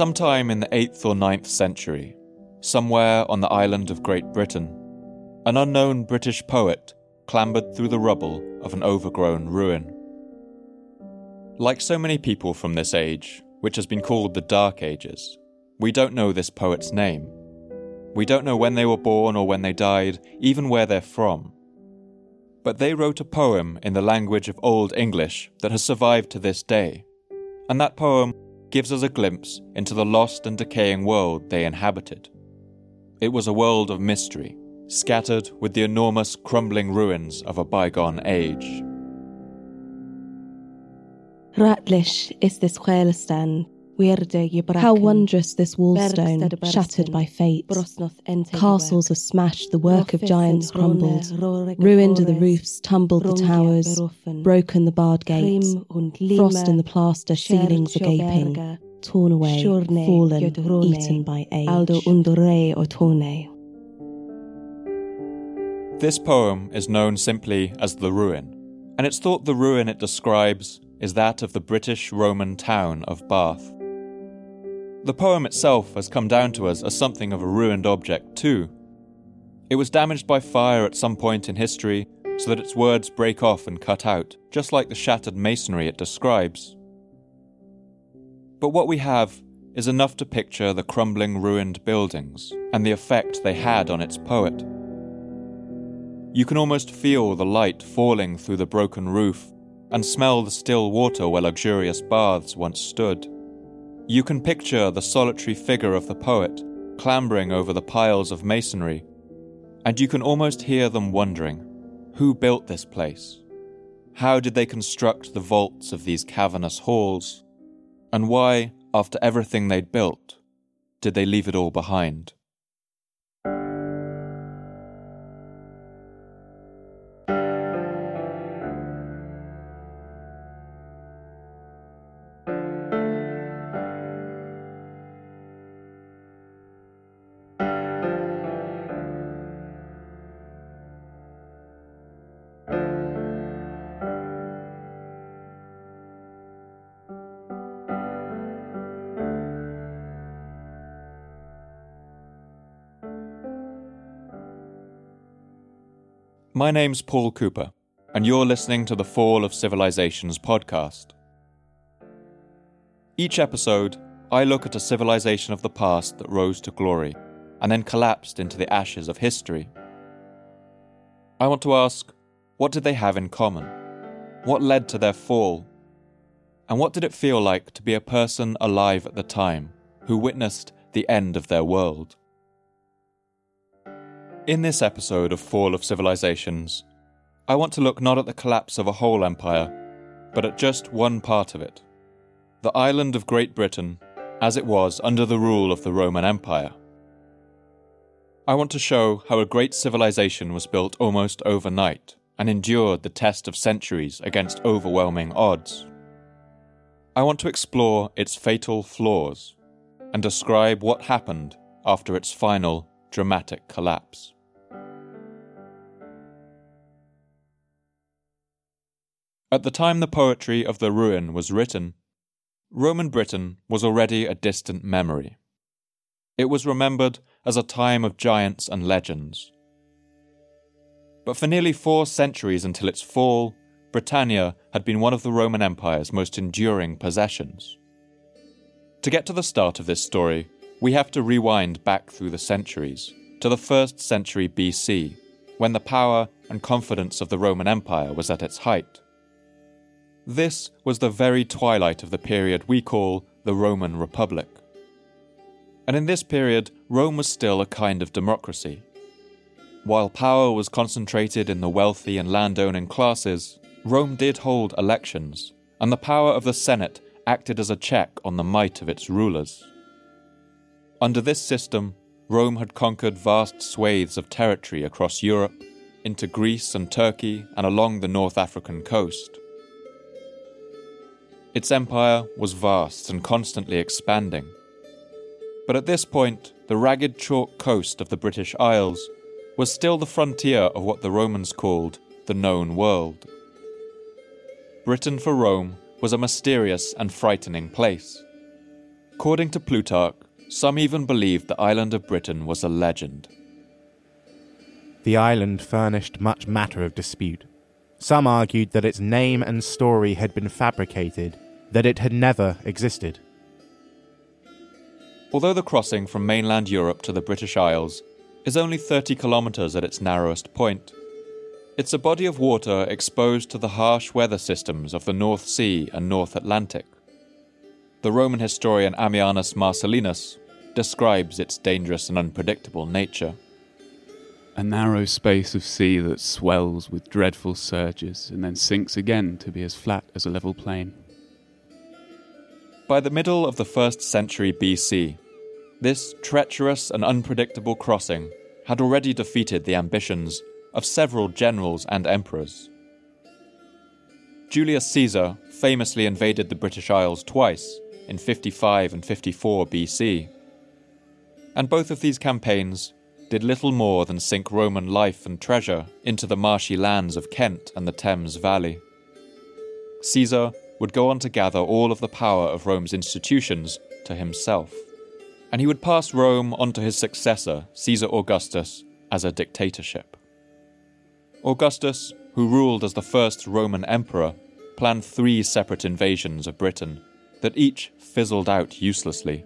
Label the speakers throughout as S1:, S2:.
S1: Sometime in the 8th or ninth century, somewhere on the island of Great Britain, an unknown British poet clambered through the rubble of an overgrown ruin. Like so many people from this age, which has been called the Dark Ages, we don't know this poet's name. We don't know when they were born or when they died, even where they're from. But they wrote a poem in the language of Old English that has survived to this day. And that poem gives us a glimpse into the lost and decaying world they inhabited. It was a world of mystery, scattered with the enormous crumbling ruins of a bygone age.
S2: Ratlish is this Huelistan, how wondrous this wallstone, shattered by fate. Castles are smashed, the work of giants crumbled. Ruined are the roofs, tumbled the towers, broken the barred gates. Frost in the plaster, ceilings are gaping. Torn away, fallen, eaten by age.
S1: This poem is known simply as The Ruin, and it's thought the ruin it describes is that of the British Roman town of Bath. The poem itself has come down to us as something of a ruined object, too. It was damaged by fire at some point in history, so that its words break off and cut out, just like the shattered masonry it describes. But what we have is enough to picture the crumbling, ruined buildings and the effect they had on its poet. You can almost feel the light falling through the broken roof and smell the still water where luxurious baths once stood. You can picture the solitary figure of the poet clambering over the piles of masonry, and you can almost hear them wondering who built this place? How did they construct the vaults of these cavernous halls? And why, after everything they'd built, did they leave it all behind? My name's Paul Cooper, and you're listening to the Fall of Civilizations podcast. Each episode, I look at a civilization of the past that rose to glory and then collapsed into the ashes of history. I want to ask what did they have in common? What led to their fall? And what did it feel like to be a person alive at the time who witnessed the end of their world? In this episode of Fall of Civilizations, I want to look not at the collapse of a whole empire, but at just one part of it the island of Great Britain as it was under the rule of the Roman Empire. I want to show how a great civilization was built almost overnight and endured the test of centuries against overwhelming odds. I want to explore its fatal flaws and describe what happened after its final dramatic collapse. At the time the poetry of the ruin was written, Roman Britain was already a distant memory. It was remembered as a time of giants and legends. But for nearly four centuries until its fall, Britannia had been one of the Roman Empire's most enduring possessions. To get to the start of this story, we have to rewind back through the centuries, to the first century BC, when the power and confidence of the Roman Empire was at its height. This was the very twilight of the period we call the Roman Republic. And in this period, Rome was still a kind of democracy. While power was concentrated in the wealthy and landowning classes, Rome did hold elections, and the power of the Senate acted as a check on the might of its rulers. Under this system, Rome had conquered vast swathes of territory across Europe, into Greece and Turkey, and along the North African coast. Its empire was vast and constantly expanding. But at this point, the ragged chalk coast of the British Isles was still the frontier of what the Romans called the known world. Britain for Rome was a mysterious and frightening place. According to Plutarch, some even believed the island of Britain was a legend.
S3: The island furnished much matter of dispute. Some argued that its name and story had been fabricated, that it had never existed.
S1: Although the crossing from mainland Europe to the British Isles is only 30 kilometres at its narrowest point, it's a body of water exposed to the harsh weather systems of the North Sea and North Atlantic. The Roman historian Ammianus Marcellinus describes its dangerous and unpredictable nature.
S4: A narrow space of sea that swells with dreadful surges and then sinks again to be as flat as a level plain.
S1: By the middle of the first century BC, this treacherous and unpredictable crossing had already defeated the ambitions of several generals and emperors. Julius Caesar famously invaded the British Isles twice, in 55 and 54 BC. And both of these campaigns did little more than sink Roman life and treasure into the marshy lands of Kent and the Thames Valley. Caesar would go on to gather all of the power of Rome's institutions to himself. And he would pass Rome on to his successor, Caesar Augustus, as a dictatorship. Augustus, who ruled as the first Roman emperor, planned three separate invasions of Britain that each fizzled out uselessly.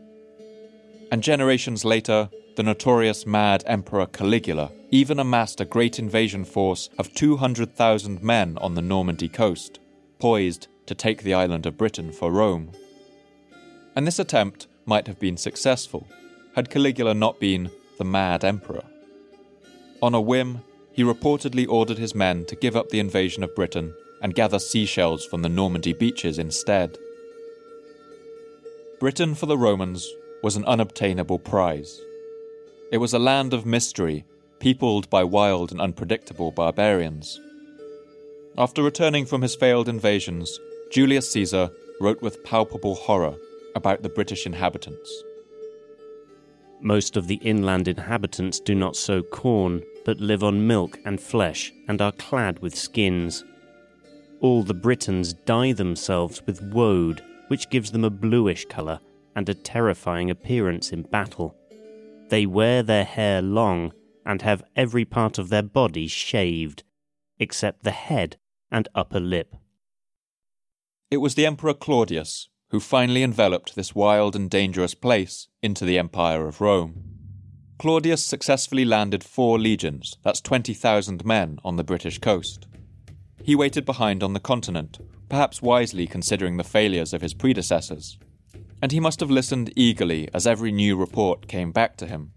S1: And generations later, the notorious mad Emperor Caligula even amassed a great invasion force of 200,000 men on the Normandy coast, poised to take the island of Britain for Rome. And this attempt might have been successful had Caligula not been the mad emperor. On a whim, he reportedly ordered his men to give up the invasion of Britain and gather seashells from the Normandy beaches instead. Britain for the Romans was an unobtainable prize. It was a land of mystery, peopled by wild and unpredictable barbarians. After returning from his failed invasions, Julius Caesar wrote with palpable horror about the British inhabitants.
S5: Most of the inland inhabitants do not sow corn, but live on milk and flesh, and are clad with skins. All the Britons dye themselves with woad, which gives them a bluish colour and a terrifying appearance in battle. They wear their hair long and have every part of their body shaved, except the head and upper lip.
S1: It was the Emperor Claudius who finally enveloped this wild and dangerous place into the Empire of Rome. Claudius successfully landed four legions, that's 20,000 men, on the British coast. He waited behind on the continent, perhaps wisely considering the failures of his predecessors. And he must have listened eagerly as every new report came back to him.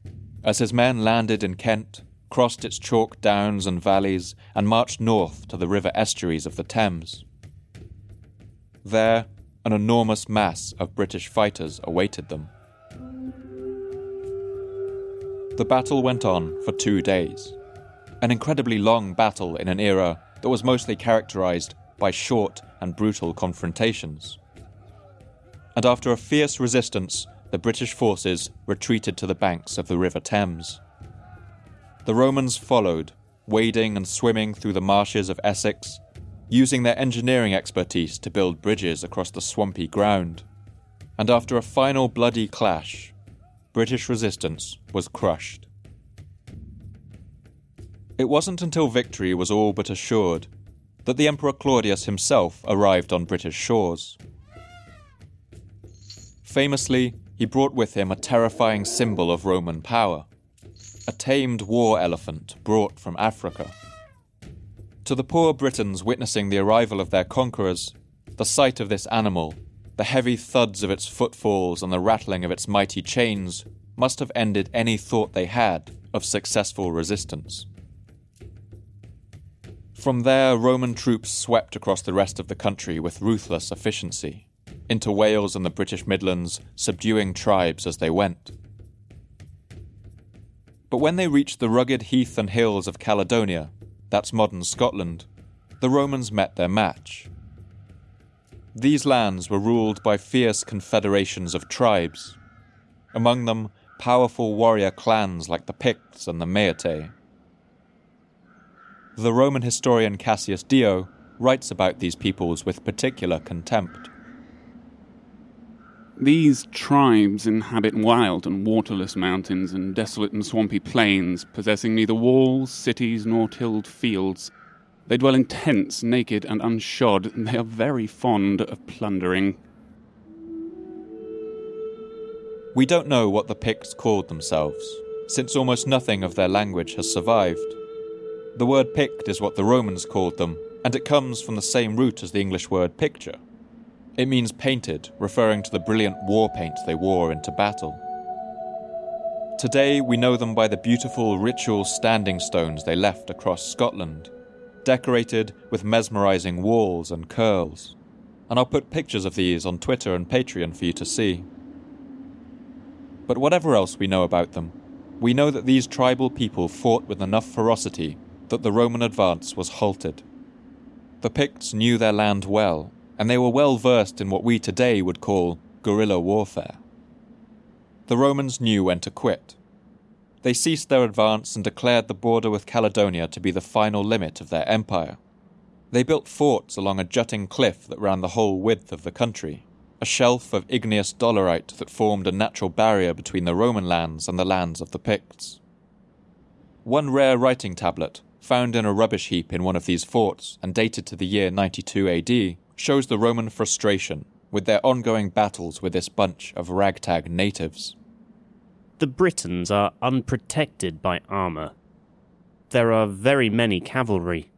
S1: As his men landed in Kent, crossed its chalk downs and valleys, and marched north to the river estuaries of the Thames. There, an enormous mass of British fighters awaited them. The battle went on for two days, an incredibly long battle in an era that was mostly characterized by short and brutal confrontations. And after a fierce resistance, the British forces retreated to the banks of the River Thames. The Romans followed, wading and swimming through the marshes of Essex using their engineering expertise to build bridges across the swampy ground. And after a final bloody clash, British resistance was crushed. It wasn't until victory was all but assured that the Emperor Claudius himself arrived on British shores. Famously, he brought with him a terrifying symbol of Roman power a tamed war elephant brought from Africa. To the poor Britons witnessing the arrival of their conquerors, the sight of this animal, the heavy thuds of its footfalls and the rattling of its mighty chains, must have ended any thought they had of successful resistance. From there, Roman troops swept across the rest of the country with ruthless efficiency, into Wales and the British Midlands, subduing tribes as they went. But when they reached the rugged heath and hills of Caledonia, that's modern Scotland, the Romans met their match. These lands were ruled by fierce confederations of tribes, among them powerful warrior clans like the Picts and the Maeatae. The Roman historian Cassius Dio writes about these peoples with particular contempt.
S4: These tribes inhabit wild and waterless mountains and desolate and swampy plains, possessing neither walls, cities, nor tilled fields. They dwell in tents, naked and unshod, and they are very fond of plundering.
S1: We don't know what the Picts called themselves, since almost nothing of their language has survived. The word Pict is what the Romans called them, and it comes from the same root as the English word picture. It means painted, referring to the brilliant war paint they wore into battle. Today, we know them by the beautiful ritual standing stones they left across Scotland, decorated with mesmerizing walls and curls. And I'll put pictures of these on Twitter and Patreon for you to see. But whatever else we know about them, we know that these tribal people fought with enough ferocity that the Roman advance was halted. The Picts knew their land well and they were well versed in what we today would call guerrilla warfare. The Romans knew when to quit. They ceased their advance and declared the border with Caledonia to be the final limit of their empire. They built forts along a jutting cliff that ran the whole width of the country, a shelf of igneous dolerite that formed a natural barrier between the Roman lands and the lands of the Picts. One rare writing tablet, found in a rubbish heap in one of these forts and dated to the year 92 AD, shows the Roman frustration with their ongoing battles with this bunch of ragtag natives.
S5: The Britons are unprotected by armour. There are very many cavalry.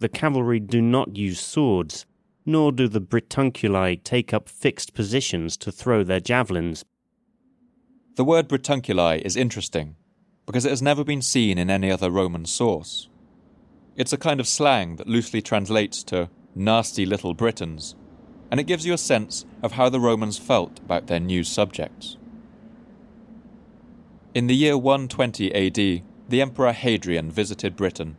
S5: The cavalry do not use swords, nor do the Britunculi take up fixed positions to throw their javelins.
S1: The word Britunculi is interesting because it has never been seen in any other Roman source. It's a kind of slang that loosely translates to nasty little Britons, and it gives you a sense of how the Romans felt about their new subjects. In the year 120 AD, the Emperor Hadrian visited Britain,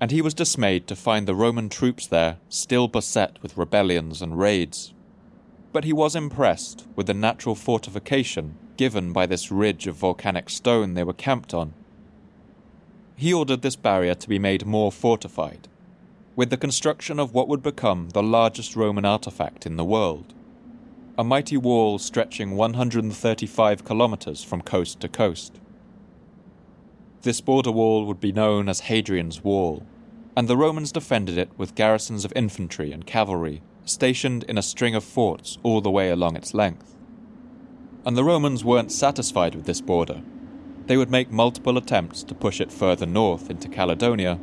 S1: and he was dismayed to find the Roman troops there still beset with rebellions and raids. But he was impressed with the natural fortification given by this ridge of volcanic stone they were camped on. He ordered this barrier to be made more fortified with the construction of what would become the largest Roman artifact in the world a mighty wall stretching 135 kilometers from coast to coast. This border wall would be known as Hadrian's Wall, and the Romans defended it with garrisons of infantry and cavalry stationed in a string of forts all the way along its length. And the Romans weren't satisfied with this border. They would make multiple attempts to push it further north into Caledonia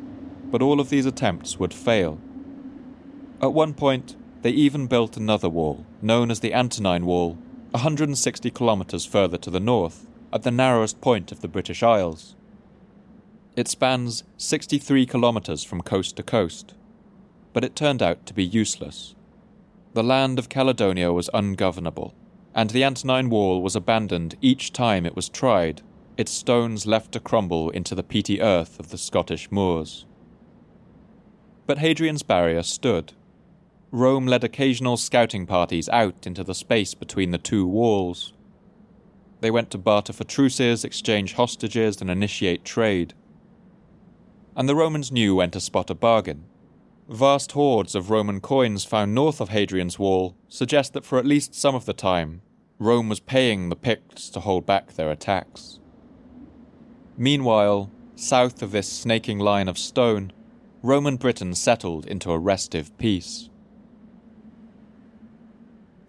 S1: but all of these attempts would fail. At one point, they even built another wall, known as the Antonine Wall, 160 kilometres further to the north, at the narrowest point of the British Isles. It spans 63 kilometres from coast to coast, but it turned out to be useless. The land of Caledonia was ungovernable, and the Antonine Wall was abandoned each time it was tried, its stones left to crumble into the peaty earth of the Scottish moors. But Hadrian's barrier stood. Rome led occasional scouting parties out into the space between the two walls. They went to barter for truces, exchange hostages, and initiate trade. And the Romans knew when to spot a bargain. Vast hoards of Roman coins found north of Hadrian's wall suggest that for at least some of the time, Rome was paying the Picts to hold back their attacks. Meanwhile, south of this snaking line of stone, Roman Britain settled into a restive peace.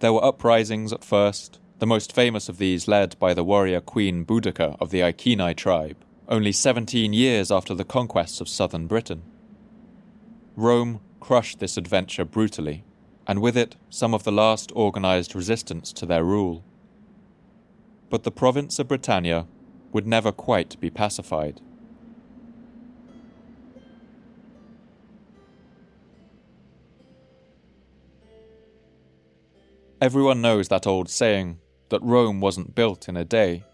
S1: There were uprisings at first, the most famous of these led by the warrior Queen Boudicca of the Iceni tribe, only 17 years after the conquests of southern Britain. Rome crushed this adventure brutally, and with it some of the last organized resistance to their rule. But the province of Britannia would never quite be pacified. Everyone knows that old saying that Rome wasn't built in a day.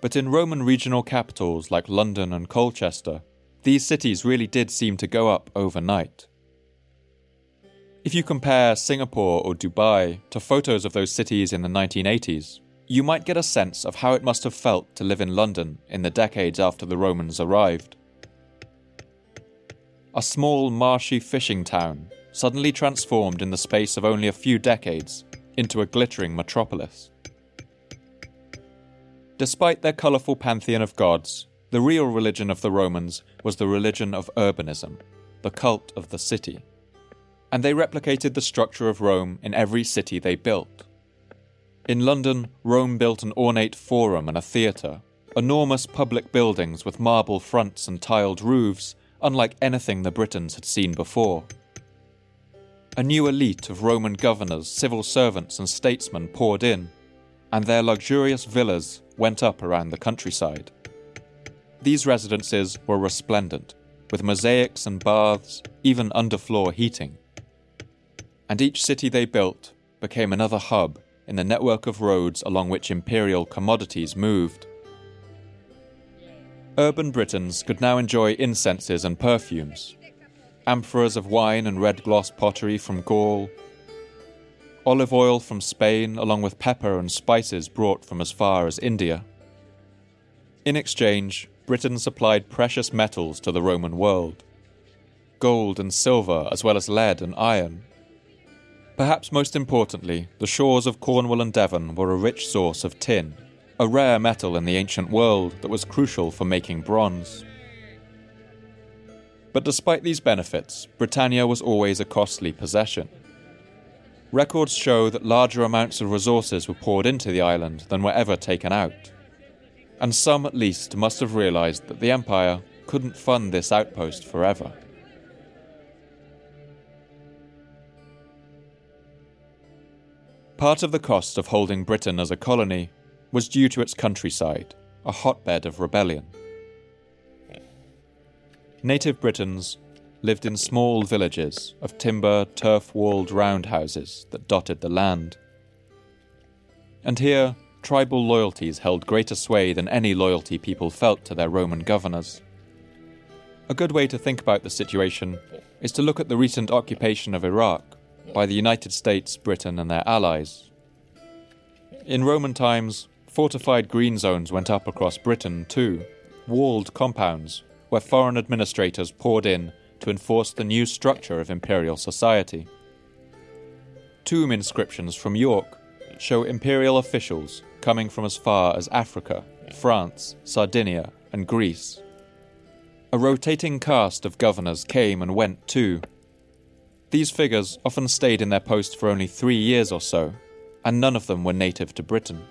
S1: But in Roman regional capitals like London and Colchester, these cities really did seem to go up overnight. If you compare Singapore or Dubai to photos of those cities in the 1980s, you might get a sense of how it must have felt to live in London in the decades after the Romans arrived. A small, marshy fishing town, suddenly transformed in the space of only a few decades into a glittering metropolis. Despite their colourful pantheon of gods, the real religion of the Romans was the religion of urbanism, the cult of the city. And they replicated the structure of Rome in every city they built. In London, Rome built an ornate forum and a theatre, enormous public buildings with marble fronts and tiled roofs, unlike anything the Britons had seen before. A new elite of Roman governors, civil servants, and statesmen poured in, and their luxurious villas went up around the countryside. These residences were resplendent, with mosaics and baths, even underfloor heating. And each city they built became another hub in the network of roads along which imperial commodities moved. Urban Britons could now enjoy incenses and perfumes, amphorae of wine and red gloss pottery from Gaul, olive oil from Spain, along with pepper and spices brought from as far as India. In exchange, Britain supplied precious metals to the Roman world gold and silver, as well as lead and iron. Perhaps most importantly, the shores of Cornwall and Devon were a rich source of tin, a rare metal in the ancient world that was crucial for making bronze. But despite these benefits, Britannia was always a costly possession. Records show that larger amounts of resources were poured into the island than were ever taken out. And some, at least, must have realized that the Empire couldn't fund this outpost forever. Part of the cost of holding Britain as a colony was due to its countryside, a hotbed of rebellion. Native Britons lived in small villages of timber, turf walled roundhouses that dotted the land. And here, tribal loyalties held greater sway than any loyalty people felt to their Roman governors. A good way to think about the situation is to look at the recent occupation of Iraq by the United States, Britain, and their allies. In Roman times, fortified green zones went up across Britain too, walled compounds where foreign administrators poured in to enforce the new structure of imperial society. Tomb inscriptions from York show imperial officials coming from as far as Africa, France, Sardinia, and Greece. A rotating cast of governors came and went too. These figures often stayed in their post for only three years or so, and none of them were native to Britain.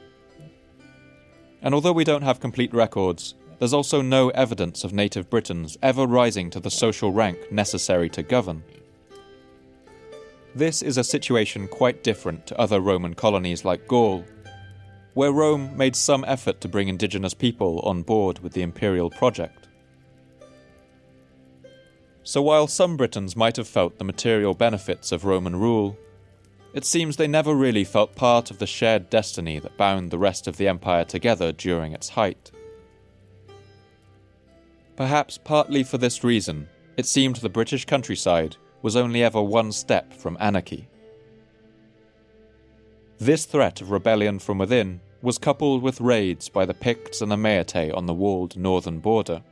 S1: And although we don't have complete records, there's also no evidence of native Britons ever rising to the social rank necessary to govern. This is a situation quite different to other Roman colonies like Gaul, where Rome made some effort to bring indigenous people on board with the imperial project. So while some Britons might have felt the material benefits of Roman rule, it seems they never really felt part of the shared destiny that bound the rest of the empire together during its height. Perhaps partly for this reason, it seemed the British countryside was only ever one step from anarchy. This threat of rebellion from within was coupled with raids by the Picts and the Maeatae on the walled northern border.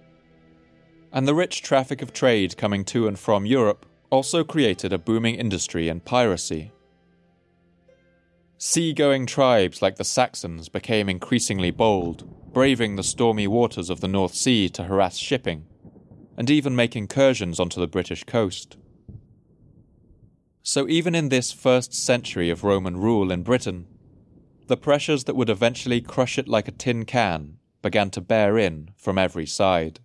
S1: And the rich traffic of trade coming to and from Europe also created a booming industry in piracy. Sea-going tribes like the Saxons became increasingly bold, braving the stormy waters of the North Sea to harass shipping, and even make incursions onto the British coast. So, even in this first century of Roman rule in Britain, the pressures that would eventually crush it like a tin can began to bear in from every side.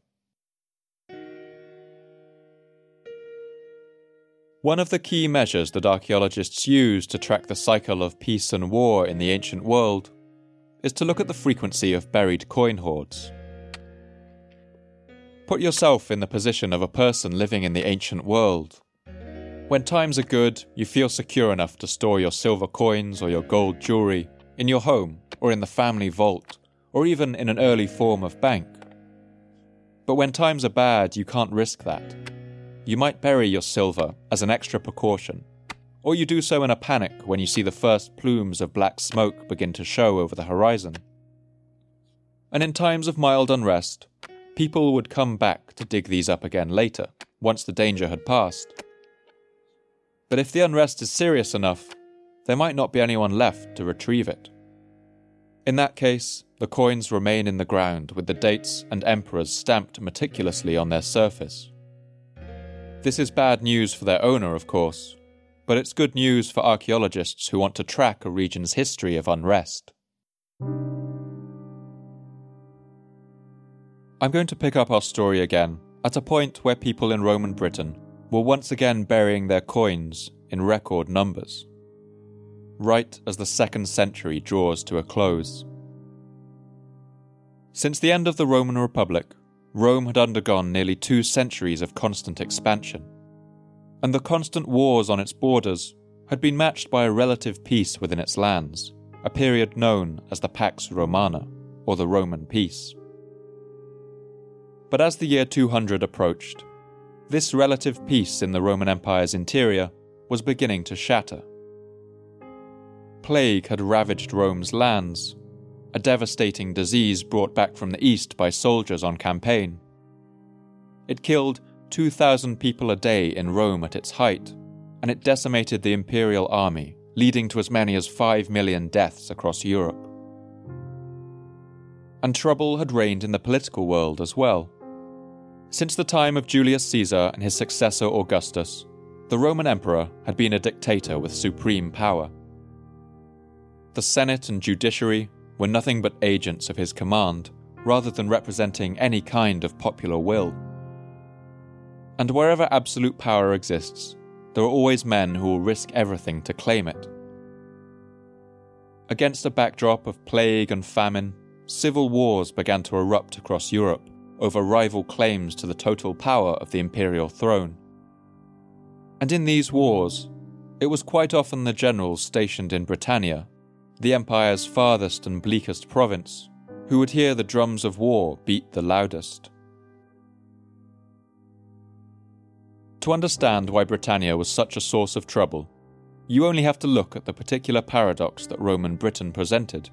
S1: One of the key measures that archaeologists use to track the cycle of peace and war in the ancient world is to look at the frequency of buried coin hoards. Put yourself in the position of a person living in the ancient world. When times are good, you feel secure enough to store your silver coins or your gold jewelry in your home or in the family vault or even in an early form of bank. But when times are bad, you can't risk that. You might bury your silver as an extra precaution or you do so in a panic when you see the first plumes of black smoke begin to show over the horizon. And in times of mild unrest, people would come back to dig these up again later, once the danger had passed. But if the unrest is serious enough, there might not be anyone left to retrieve it. In that case, the coins remain in the ground with the dates and emperors stamped meticulously on their surface. This is bad news for their owner, of course, but it's good news for archaeologists who want to track a region's history of unrest. I'm going to pick up our story again at a point where people in Roman Britain were once again burying their coins in record numbers, right as the second century draws to a close. Since the end of the Roman Republic, Rome had undergone nearly two centuries of constant expansion, and the constant wars on its borders had been matched by a relative peace within its lands, a period known as the Pax Romana, or the Roman Peace. But as the year 200 approached, this relative peace in the Roman Empire's interior was beginning to shatter. Plague had ravaged Rome's lands, a devastating disease brought back from the east by soldiers on campaign. It killed 2,000 people a day in Rome at its height, and it decimated the imperial army, leading to as many as 5 million deaths across Europe. And trouble had reigned in the political world as well. Since the time of Julius Caesar and his successor Augustus, the Roman emperor had been a dictator with supreme power. The Senate and judiciary were nothing but agents of his command, rather than representing any kind of popular will. And wherever absolute power exists, there are always men who will risk everything to claim it. Against a backdrop of plague and famine, civil wars began to erupt across Europe over rival claims to the total power of the imperial throne. And in these wars, it was quite often the generals stationed in Britannia, the empire's farthest and bleakest province, who would hear the drums of war beat the loudest. To understand why Britannia was such a source of trouble, you only have to look at the particular paradox that Roman Britain presented.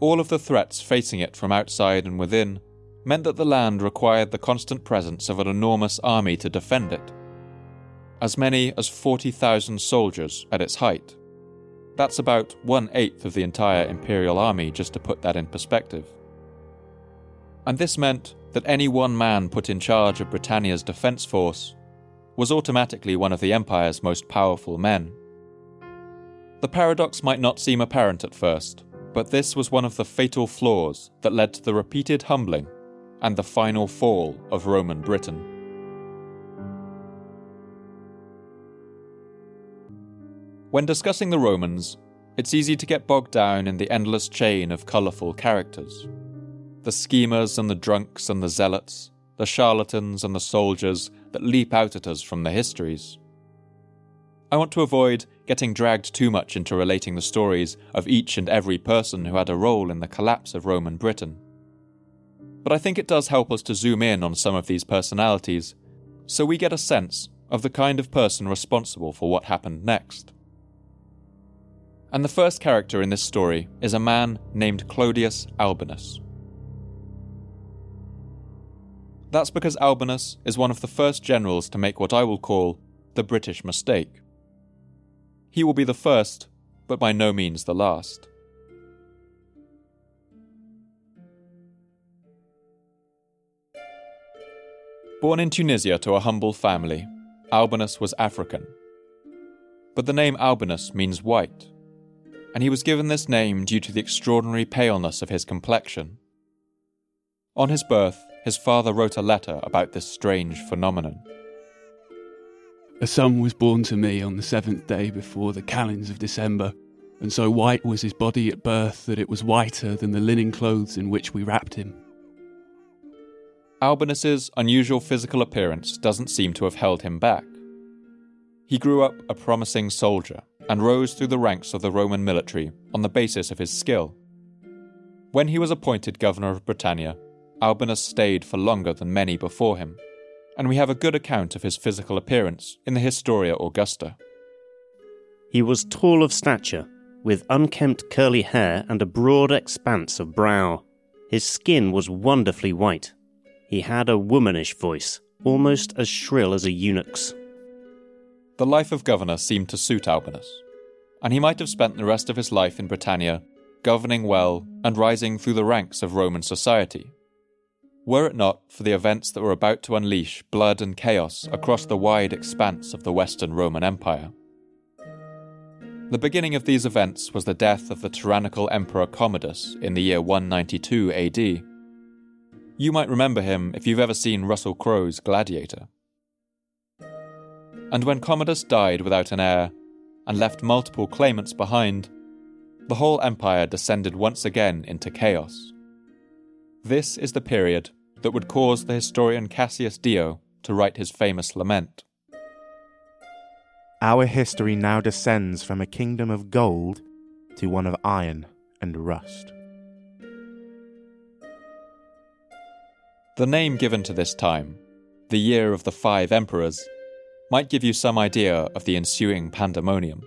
S1: All of the threats facing it from outside and within meant that the land required the constant presence of an enormous army to defend it. As many as 40,000 soldiers at its height. That's about one eighth of the entire imperial army, just to put that in perspective. And this meant that any one man put in charge of Britannia's defence force was automatically one of the Empire's most powerful men. The paradox might not seem apparent at first, but this was one of the fatal flaws that led to the repeated humbling and the final fall of Roman Britain. When discussing the Romans, it's easy to get bogged down in the endless chain of colourful characters. The schemers and the drunks and the zealots, the charlatans and the soldiers that leap out at us from the histories. I want to avoid getting dragged too much into relating the stories of each and every person who had a role in the collapse of Roman Britain but I think it does help us to zoom in on some of these personalities, so we get a sense of the kind of person responsible for what happened next. And the first character in this story is a man named Clodius Albinus. That's because Albinus is one of the first generals to make what I will call the British mistake. He will be the first, but by no means the last. Born in Tunisia to a humble family, Albinus was African. But the name Albinus means white, and he was given this name due to the extraordinary paleness of his complexion. On his birth, his father wrote a letter about this strange phenomenon.
S4: A son was born to me on the seventh day before the calends of December, and so white was his body at birth that it was whiter than the linen clothes in which we wrapped him.
S1: Albinus's unusual physical appearance doesn't seem to have held him back. He grew up a promising soldier and rose through the ranks of the Roman military on the basis of his skill. When he was appointed governor of Britannia, Albinus stayed for longer than many before him, and we have a good account of his physical appearance in the Historia Augusta.
S5: He was tall of stature, with unkempt curly hair and a broad expanse of brow. His skin was wonderfully white, he had a womanish voice, almost as shrill as a eunuch's.
S1: The life of governor seemed to suit Albinus. and he might have spent the rest of his life in Britannia governing well and rising through the ranks of Roman society. Were it not for the events that were about to unleash blood and chaos across the wide expanse of the Western Roman Empire. The beginning of these events was the death of the tyrannical Emperor Commodus in the year 192 AD. You might remember him if you've ever seen Russell Crowe's Gladiator. And when Commodus died without an heir and left multiple claimants behind, the whole empire descended once again into chaos. This is the period that would cause the historian Cassius Dio to write his famous lament.
S3: Our history now descends from a kingdom of gold to one of iron and rust.
S1: The name given to this time, the year of the five emperors, might give you some idea of the ensuing pandemonium.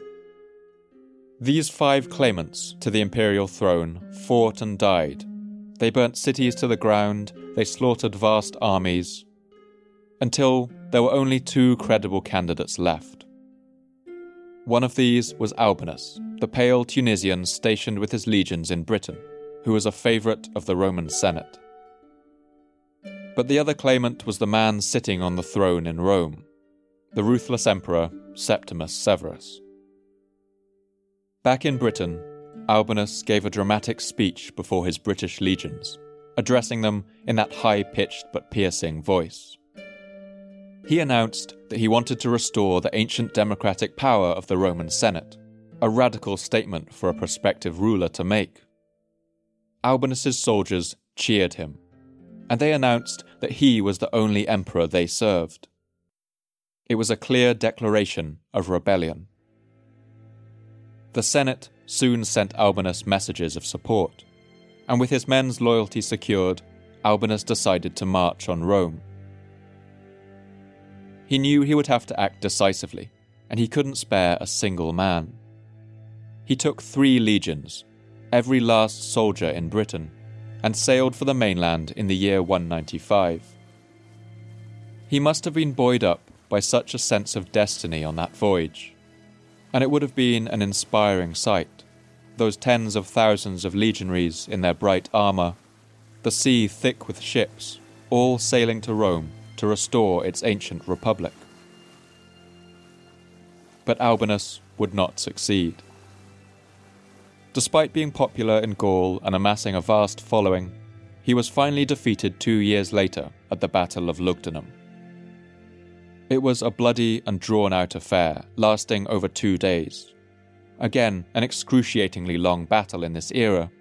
S1: These five claimants to the imperial throne fought and died. They burnt cities to the ground, they slaughtered vast armies, until there were only two credible candidates left. One of these was Albinus, the pale Tunisian stationed with his legions in Britain, who was a favourite of the Roman Senate. But the other claimant was the man sitting on the throne in Rome, the ruthless emperor Septimus Severus. Back in Britain, Albinus gave a dramatic speech before his British legions, addressing them in that high pitched but piercing voice. He announced that he wanted to restore the ancient democratic power of the Roman Senate, a radical statement for a prospective ruler to make. Albinus's soldiers cheered him, and they announced that he was the only emperor they served. It was a clear declaration of rebellion. The Senate soon sent Albinus messages of support, and with his men's loyalty secured, Albinus decided to march on Rome. He knew he would have to act decisively, and he couldn't spare a single man. He took three legions, every last soldier in Britain, and sailed for the mainland in the year 195. He must have been buoyed up by such a sense of destiny on that voyage and it would have been an inspiring sight. Those tens of thousands of legionaries in their bright armour, the sea thick with ships, all sailing to Rome to restore its ancient republic. But Albinus would not succeed. Despite being popular in Gaul and amassing a vast following, he was finally defeated two years later at the Battle of Lugdunum. It was a bloody and drawn out affair, lasting over two days. Again, an excruciatingly long battle in this era.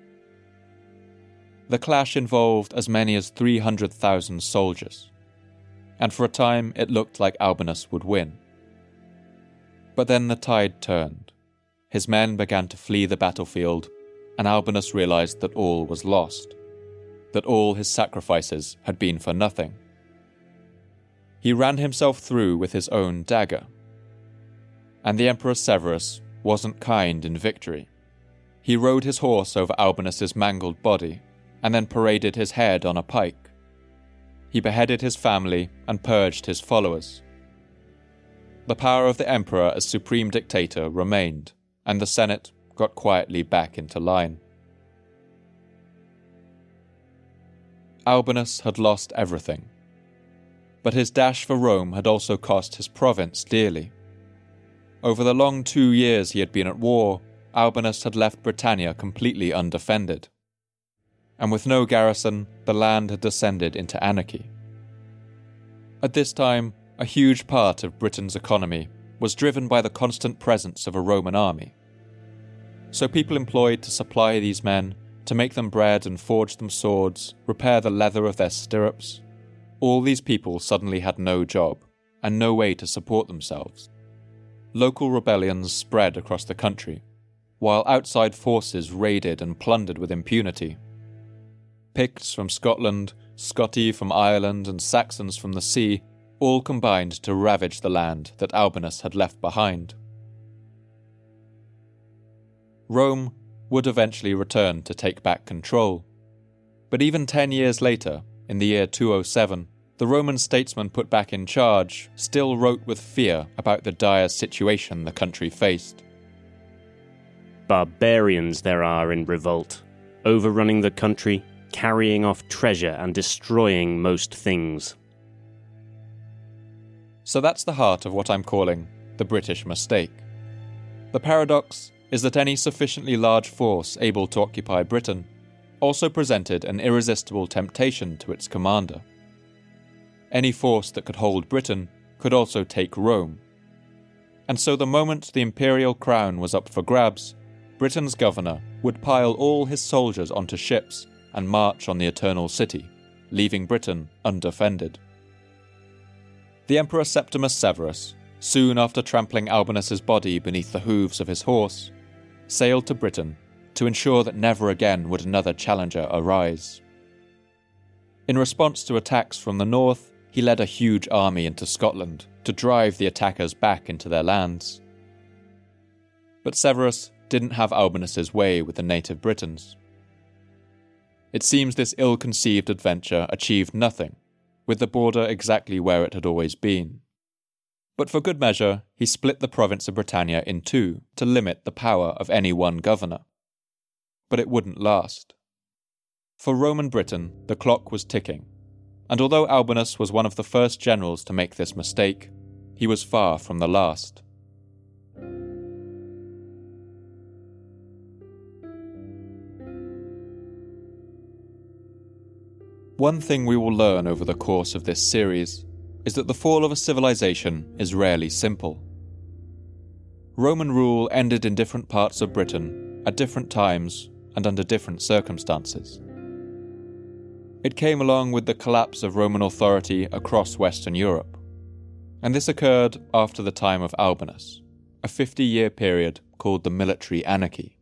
S1: The clash involved as many as 300,000 soldiers, and for a time it looked like Albinus would win. But then the tide turned. His men began to flee the battlefield, and Albinus realized that all was lost, that all his sacrifices had been for nothing he ran himself through with his own dagger. And the Emperor Severus wasn't kind in victory. He rode his horse over Albinus's mangled body, and then paraded his head on a pike. He beheaded his family and purged his followers. The power of the emperor as supreme dictator remained, and the Senate got quietly back into line. Albinus had lost everything but his dash for Rome had also cost his province dearly. Over the long two years he had been at war, Albinus had left Britannia completely undefended. And with no garrison, the land had descended into anarchy. At this time, a huge part of Britain's economy was driven by the constant presence of a Roman army. So people employed to supply these men, to make them bread and forge them swords, repair the leather of their stirrups, all these people suddenly had no job and no way to support themselves. Local rebellions spread across the country, while outside forces raided and plundered with impunity. Picts from Scotland, Scotti from Ireland, and Saxons from the sea all combined to ravage the land that Albinus had left behind. Rome would eventually return to take back control. But even ten years later, in the year 207, the Roman statesman put back in charge still wrote with fear about the dire situation the country faced.
S5: barbarians there are in revolt, overrunning the country, carrying off treasure, and destroying most things.
S1: So that's the heart of what I'm calling the British mistake. The paradox is that any sufficiently large force able to occupy Britain also presented an irresistible temptation to its commander. Any force that could hold Britain could also take Rome. And so the moment the imperial crown was up for grabs, Britain's governor would pile all his soldiers onto ships and march on the Eternal City, leaving Britain undefended. The Emperor Septimius Severus, soon after trampling Albinus's body beneath the hooves of his horse, sailed to Britain to ensure that never again would another challenger arise. In response to attacks from the north, he led a huge army into Scotland to drive the attackers back into their lands. But Severus didn't have Albinus's way with the native Britons. It seems this ill conceived adventure achieved nothing, with the border exactly where it had always been. But for good measure, he split the province of Britannia in two to limit the power of any one governor. But it wouldn't last. For Roman Britain, the clock was ticking, and although Albinus was one of the first generals to make this mistake, he was far from the last. One thing we will learn over the course of this series is that the fall of a civilization is rarely simple. Roman rule ended in different parts of Britain at different times and under different circumstances. It came along with the collapse of Roman authority across Western Europe, and this occurred after the time of Albinus, a 50 year period called the Military Anarchy.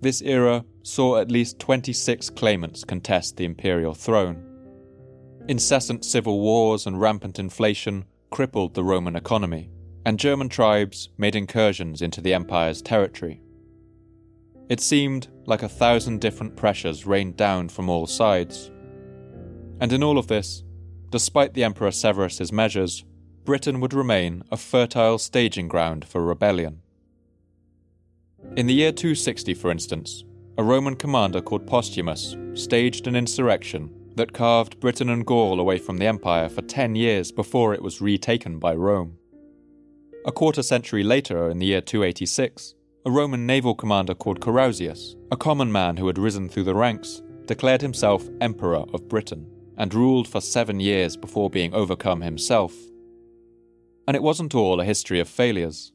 S1: This era saw at least 26 claimants contest the imperial throne. Incessant civil wars and rampant inflation crippled the Roman economy, and German tribes made incursions into the empire's territory. It seemed like a thousand different pressures rained down from all sides. And in all of this, despite the Emperor Severus's measures, Britain would remain a fertile staging ground for rebellion. In the year 260, for instance, a Roman commander called Postumus staged an insurrection that carved Britain and Gaul away from the empire for 10 years before it was retaken by Rome. A quarter century later, in the year 286, a Roman naval commander called Carausius, a common man who had risen through the ranks, declared himself Emperor of Britain and ruled for seven years before being overcome himself. And it wasn't all a history of failures.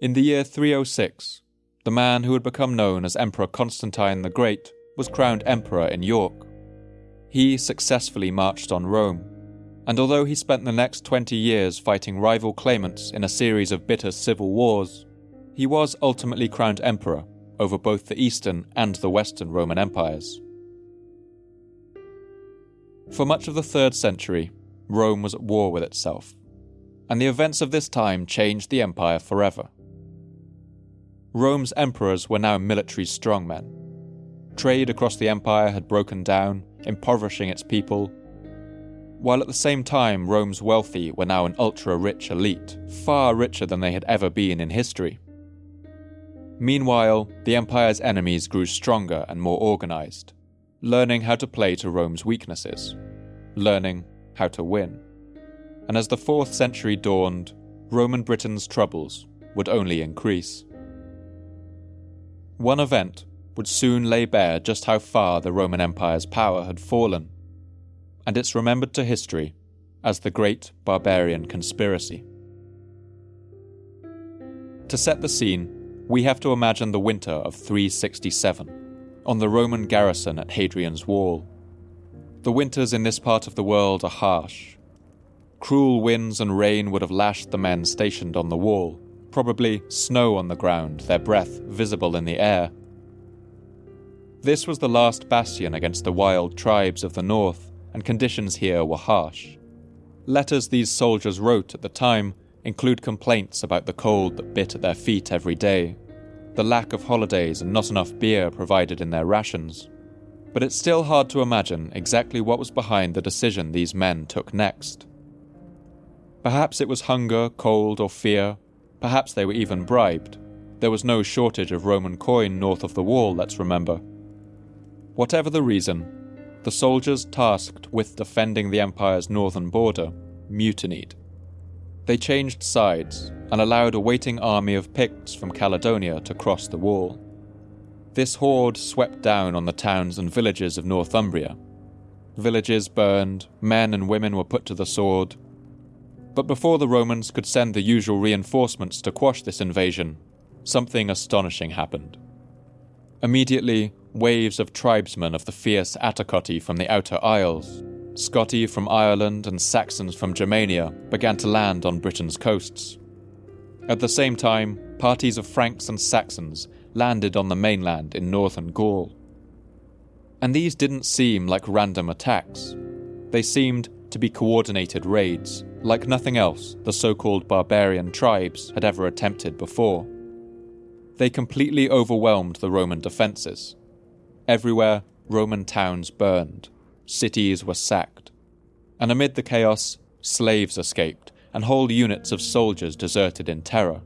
S1: In the year 306, the man who had become known as Emperor Constantine the Great was crowned emperor in York. He successfully marched on Rome, and although he spent the next 20 years fighting rival claimants in a series of bitter civil wars, he was ultimately crowned emperor over both the Eastern and the Western Roman empires. For much of the 3rd century, Rome was at war with itself, and the events of this time changed the empire forever. Rome's emperors were now military strongmen. Trade across the empire had broken down, impoverishing its people, while at the same time Rome's wealthy were now an ultra rich elite, far richer than they had ever been in history. Meanwhile, the empire's enemies grew stronger and more organized, learning how to play to Rome's weaknesses, learning how to win. And as the 4th century dawned, Roman Britain's troubles would only increase. One event would soon lay bare just how far the Roman Empire's power had fallen, and it's remembered to history as the Great Barbarian Conspiracy. To set the scene, we have to imagine the winter of 367, on the Roman garrison at Hadrian's Wall. The winters in this part of the world are harsh. Cruel winds and rain would have lashed the men stationed on the wall, probably snow on the ground, their breath visible in the air. This was the last bastion against the wild tribes of the north, and conditions here were harsh. Letters these soldiers wrote at the time include complaints about the cold that bit at their feet every day, the lack of holidays and not enough beer provided in their rations. But it's still hard to imagine exactly what was behind the decision these men took next. Perhaps it was hunger, cold, or fear. Perhaps they were even bribed. There was no shortage of Roman coin north of the wall, let's remember. Whatever the reason, the soldiers tasked with defending the empire's northern border mutinied. They changed sides and allowed a waiting army of Picts from Caledonia to cross the wall. This horde swept down on the towns and villages of Northumbria. Villages burned, men and women were put to the sword. But before the Romans could send the usual reinforcements to quash this invasion, something astonishing happened. Immediately, waves of tribesmen of the fierce Atticotti from the Outer Isles, Scotti from Ireland, and Saxons from Germania began to land on Britain's coasts. At the same time, parties of Franks and Saxons landed on the mainland in northern Gaul. And these didn't seem like random attacks. They seemed to be coordinated raids, like nothing else the so called barbarian tribes had ever attempted before. They completely overwhelmed the Roman defences. Everywhere, Roman towns burned, cities were sacked. And amid the chaos, slaves escaped, and whole units of soldiers deserted in terror.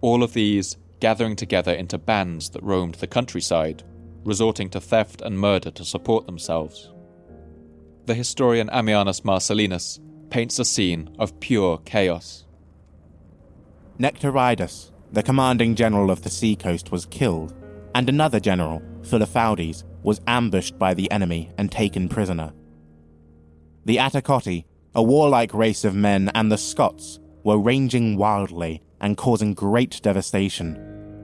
S1: All of these gathering together into bands that roamed the countryside, resorting to theft and murder to support themselves. The historian Ammianus Marcellinus paints a scene of pure chaos.
S3: Nectaridus, the commanding general of the seacoast, was killed, and another general, Fullofaudes, was ambushed by the enemy and taken prisoner. The Atticotti, a warlike race of men, and the Scots were ranging wildly and causing great devastation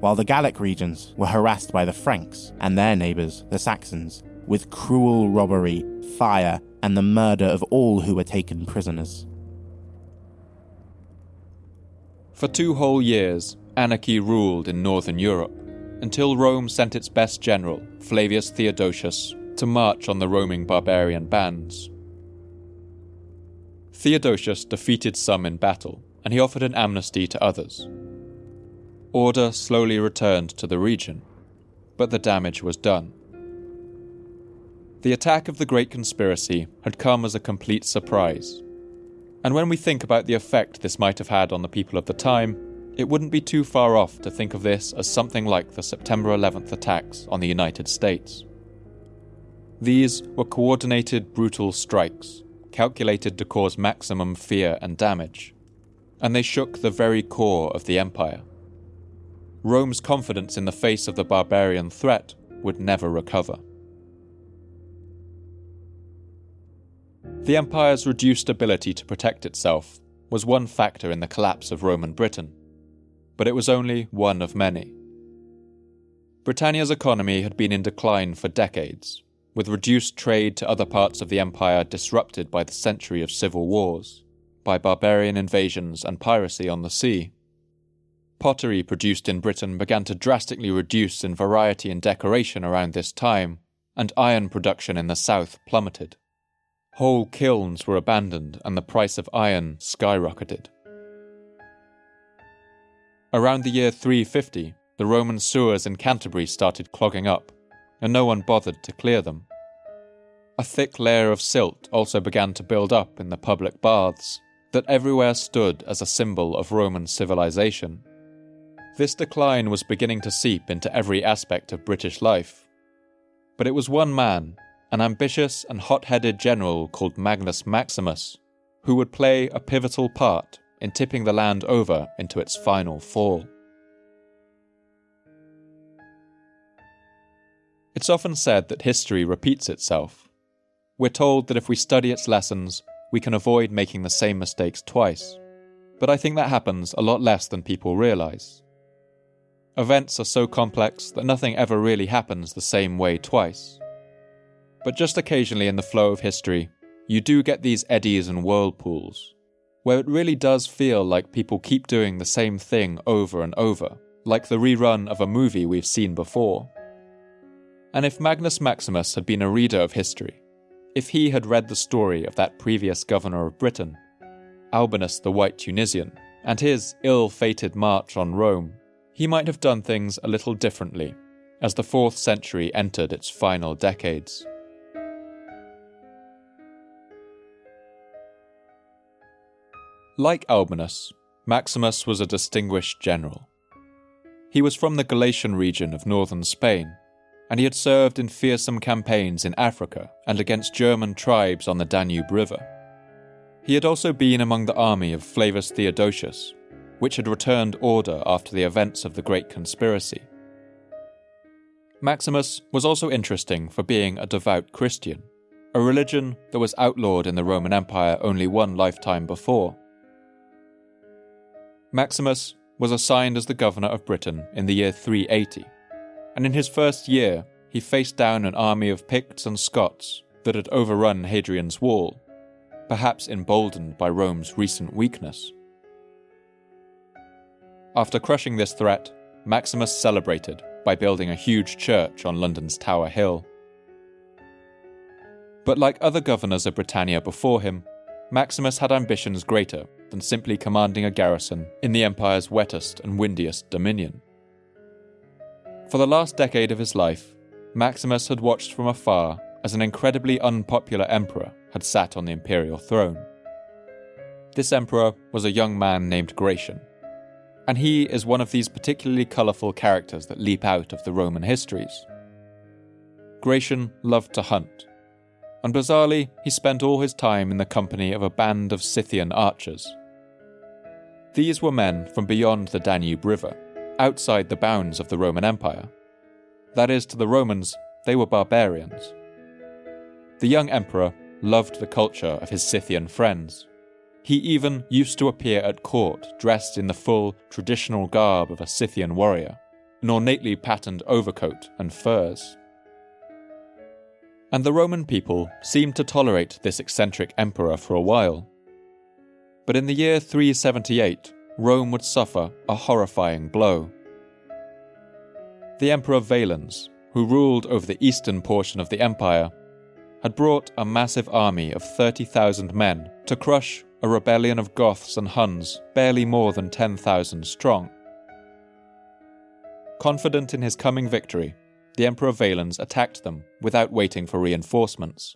S3: while the Gallic regions were harassed by the Franks and their neighbours, the Saxons, with cruel robbery, fire, and the murder of all who were taken prisoners.
S1: For two whole years, anarchy ruled in northern Europe, until Rome sent its best general, Flavius Theodosius, to march on the roaming barbarian bands. Theodosius defeated some in battle, and he offered an amnesty to others, Order slowly returned to the region, but the damage was done. The attack of the Great Conspiracy had come as a complete surprise. And when we think about the effect this might have had on the people of the time, it wouldn't be too far off to think of this as something like the September 11th attacks on the United States. These were coordinated, brutal strikes, calculated to cause maximum fear and damage, and they shook the very core of the empire. Rome's confidence in the face of the barbarian threat would never recover. The empire's reduced ability to protect itself was one factor in the collapse of Roman Britain, but it was only one of many. Britannia's economy had been in decline for decades, with reduced trade to other parts of the empire disrupted by the century of civil wars, by barbarian invasions and piracy on the sea. Pottery produced in Britain began to drastically reduce in variety and decoration around this time, and iron production in the south plummeted. Whole kilns were abandoned and the price of iron skyrocketed. Around the year 350, the Roman sewers in Canterbury started clogging up, and no one bothered to clear them. A thick layer of silt also began to build up in the public baths that everywhere stood as a symbol of Roman civilization. This decline was beginning to seep into every aspect of British life. But it was one man, an ambitious and hot headed general called Magnus Maximus, who would play a pivotal part in tipping the land over into its final fall. It's often said that history repeats itself. We're told that if we study its lessons, we can avoid making the same mistakes twice. But I think that happens a lot less than people realise. Events are so complex that nothing ever really happens the same way twice. But just occasionally in the flow of history, you do get these eddies and whirlpools, where it really does feel like people keep doing the same thing over and over, like the rerun of a movie we've seen before. And if Magnus Maximus had been a reader of history, if he had read the story of that previous governor of Britain, Albinus the White Tunisian, and his ill fated march on Rome, he might have done things a little differently as the 4th century entered its final decades. Like Albinus, Maximus was a distinguished general. He was from the Galician region of northern Spain, and he had served in fearsome campaigns in Africa and against German tribes on the Danube River. He had also been among the army of Flavius Theodosius, which had returned order after the events of the Great Conspiracy. Maximus was also interesting for being a devout Christian, a religion that was outlawed in the Roman Empire only one lifetime before. Maximus was assigned as the governor of Britain in the year 380, and in his first year he faced down an army of Picts and Scots that had overrun Hadrian's Wall, perhaps emboldened by Rome's recent weakness. After crushing this threat, Maximus celebrated by building a huge church on London's Tower Hill. But like other governors of Britannia before him, Maximus had ambitions greater than simply commanding a garrison in the empire's wettest and windiest dominion. For the last decade of his life, Maximus had watched from afar as an incredibly unpopular emperor had sat on the imperial throne. This emperor was a young man named Gratian, and he is one of these particularly colourful characters that leap out of the Roman histories. Gratian loved to hunt, and bizarrely, he spent all his time in the company of a band of Scythian archers. These were men from beyond the Danube River, outside the bounds of the Roman Empire. That is, to the Romans, they were barbarians. The young emperor loved the culture of his Scythian friends he even used to appear at court dressed in the full, traditional garb of a Scythian warrior, an ornately patterned overcoat and furs. And the Roman people seemed to tolerate this eccentric emperor for a while. But in the year 378, Rome would suffer a horrifying blow. The Emperor Valens, who ruled over the eastern portion of the empire, had brought a massive army of 30,000 men to crush a rebellion of Goths and Huns barely more than 10,000 strong. Confident in his coming victory, the Emperor Valens attacked them without waiting for reinforcements.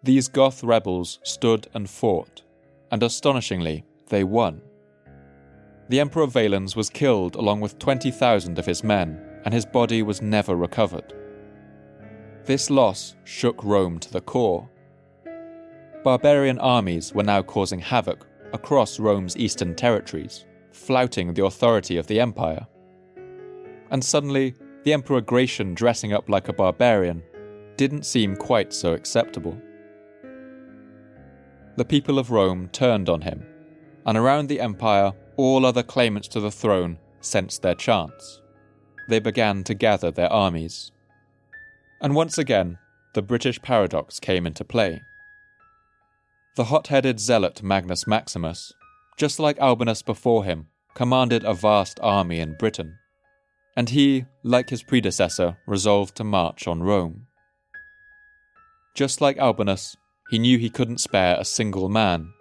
S1: These Goth rebels stood and fought, and astonishingly, they won. The Emperor Valens was killed along with 20,000 of his men, and his body was never recovered. This loss shook Rome to the core, barbarian armies were now causing havoc across Rome's eastern territories, flouting the authority of the empire. And suddenly, the Emperor Gratian dressing up like a barbarian didn't seem quite so acceptable. The people of Rome turned on him, and around the empire, all other claimants to the throne sensed their chance. They began to gather their armies. And once again, the British paradox came into play. The hot headed zealot Magnus Maximus, just like Albinus before him, commanded a vast army in Britain, and he, like his predecessor, resolved to march on Rome. Just like Albinus, he knew he couldn't spare a single man.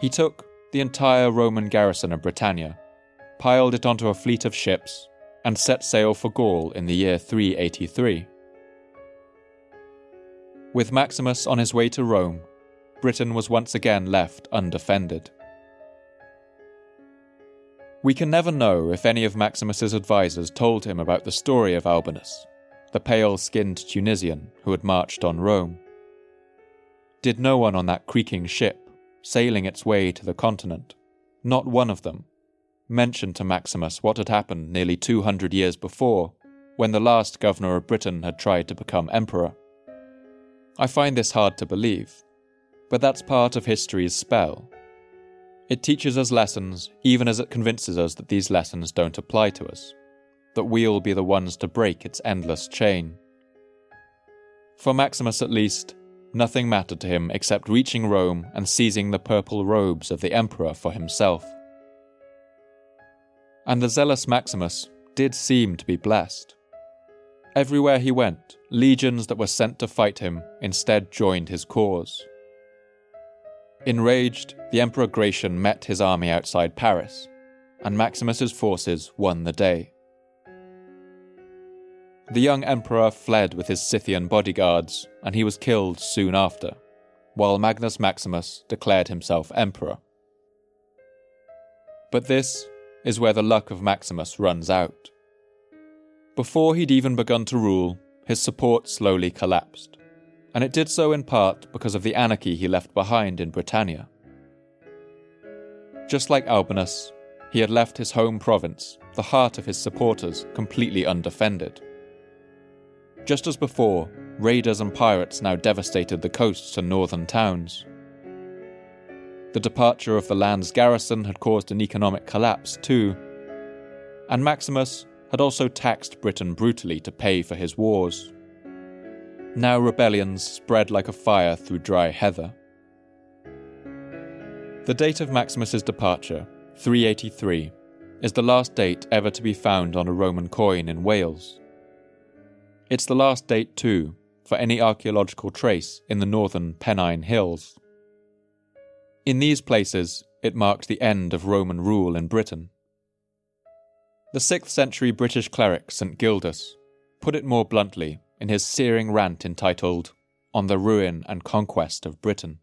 S1: He took the entire Roman garrison of Britannia, piled it onto a fleet of ships, and set sail for Gaul in the year 383. With Maximus on his way to Rome, Britain was once again left undefended. We can never know if any of Maximus's advisers told him about the story of Albinus, the pale skinned Tunisian who had marched on Rome. Did no one on that creaking ship, sailing its way to the continent, not one of them, mention to Maximus what had happened nearly 200 years before, when the last governor of Britain had tried to become emperor? I find this hard to believe, but that's part of history's spell. It teaches us lessons, even as it convinces us that these lessons don't apply to us, that we'll be the ones to break its endless chain. For Maximus, at least, nothing mattered to him except reaching Rome and seizing the purple robes of the emperor for himself. And the zealous Maximus did seem to be blessed. Everywhere he went, legions that were sent to fight him instead joined his cause. Enraged, the Emperor Gratian met his army outside Paris, and Maximus's forces won the day. The young emperor fled with his Scythian bodyguards, and he was killed soon after, while Magnus Maximus declared himself emperor. But this is where the luck of Maximus runs out. Before he'd even begun to rule, his support slowly collapsed, and it did so in part because of the anarchy he left behind in Britannia. Just like Albinus, he had left his home province, the heart of his supporters, completely undefended. Just as before, raiders and pirates now devastated the coasts and northern towns. The departure of the land's garrison had caused an economic collapse, too, and Maximus had also taxed Britain brutally to pay for his wars. Now rebellions spread like a fire through dry heather. The date of Maximus's departure, 383, is the last date ever to be found on a Roman coin in Wales. It's the last date, too, for any archaeological trace in the northern Pennine Hills. In these places, it marked the end of Roman rule in Britain. The 6th century British cleric St Gildas put it more bluntly in his searing rant entitled On the Ruin and Conquest of Britain.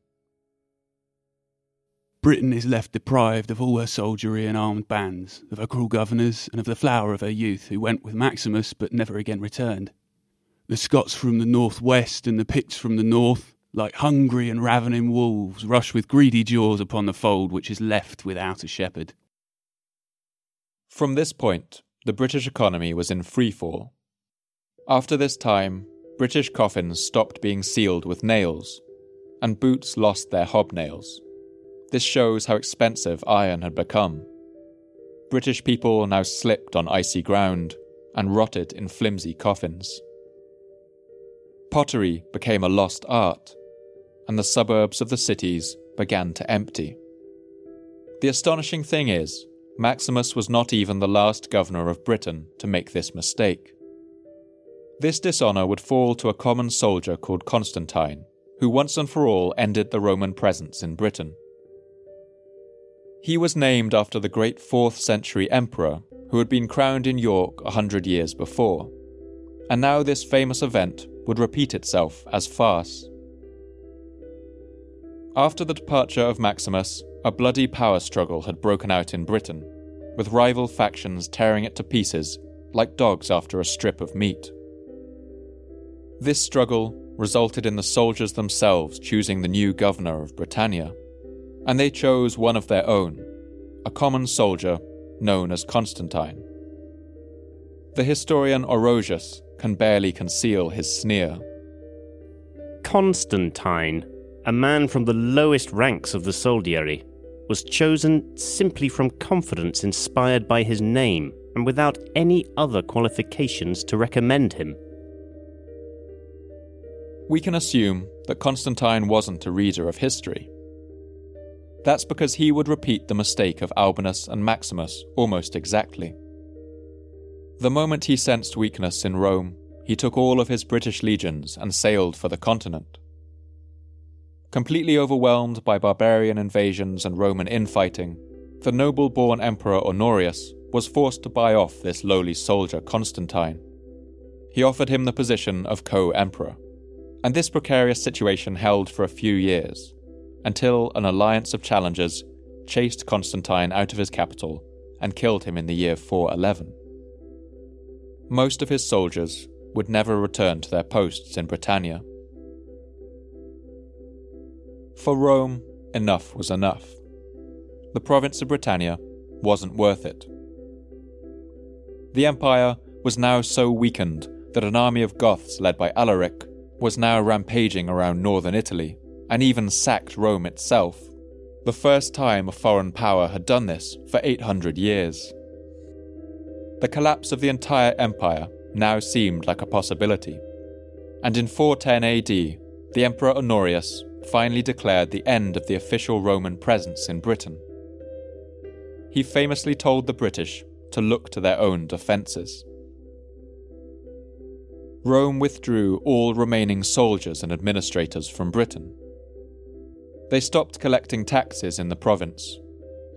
S4: Britain is left deprived of all her soldiery and armed bands, of her cruel governors, and of the flower of her youth who went with Maximus but never again returned. The Scots from the northwest and the Picts from the north, like hungry and ravening wolves, rush with greedy jaws upon the fold which is left without a shepherd.
S1: From this point, the British economy was in freefall. After this time, British coffins stopped being sealed with nails, and boots lost their hobnails. This shows how expensive iron had become. British people now slipped on icy ground and rotted in flimsy coffins. Pottery became a lost art, and the suburbs of the cities began to empty. The astonishing thing is, Maximus was not even the last governor of Britain to make this mistake. This dishonour would fall to a common soldier called Constantine, who once and for all ended the Roman presence in Britain. He was named after the great 4th century emperor who had been crowned in York a hundred years before, and now this famous event would repeat itself as farce. After the departure of Maximus, a bloody power struggle had broken out in Britain, with rival factions tearing it to pieces like dogs after a strip of meat. This struggle resulted in the soldiers themselves choosing the new governor of Britannia, and they chose one of their own, a common soldier known as Constantine. The historian Orosius can barely conceal his sneer.
S5: Constantine, a man from the lowest ranks of the soldiery, was chosen simply from confidence inspired by his name and without any other qualifications to recommend him.
S1: We can assume that Constantine wasn't a reader of history. That's because he would repeat the mistake of Albinus and Maximus almost exactly. The moment he sensed weakness in Rome, he took all of his British legions and sailed for the continent. Completely overwhelmed by barbarian invasions and Roman infighting, the noble born Emperor Honorius was forced to buy off this lowly soldier Constantine. He offered him the position of co emperor, and this precarious situation held for a few years, until an alliance of challengers chased Constantine out of his capital and killed him in the year 411. Most of his soldiers would never return to their posts in Britannia. For Rome, enough was enough. The province of Britannia wasn't worth it. The empire was now so weakened that an army of Goths led by Alaric was now rampaging around northern Italy and even sacked Rome itself, the first time a foreign power had done this for 800 years. The collapse of the entire empire now seemed like a possibility, and in 410 AD, the Emperor Honorius finally declared the end of the official Roman presence in Britain. He famously told the British to look to their own defences. Rome withdrew all remaining soldiers and administrators from Britain. They stopped collecting taxes in the province,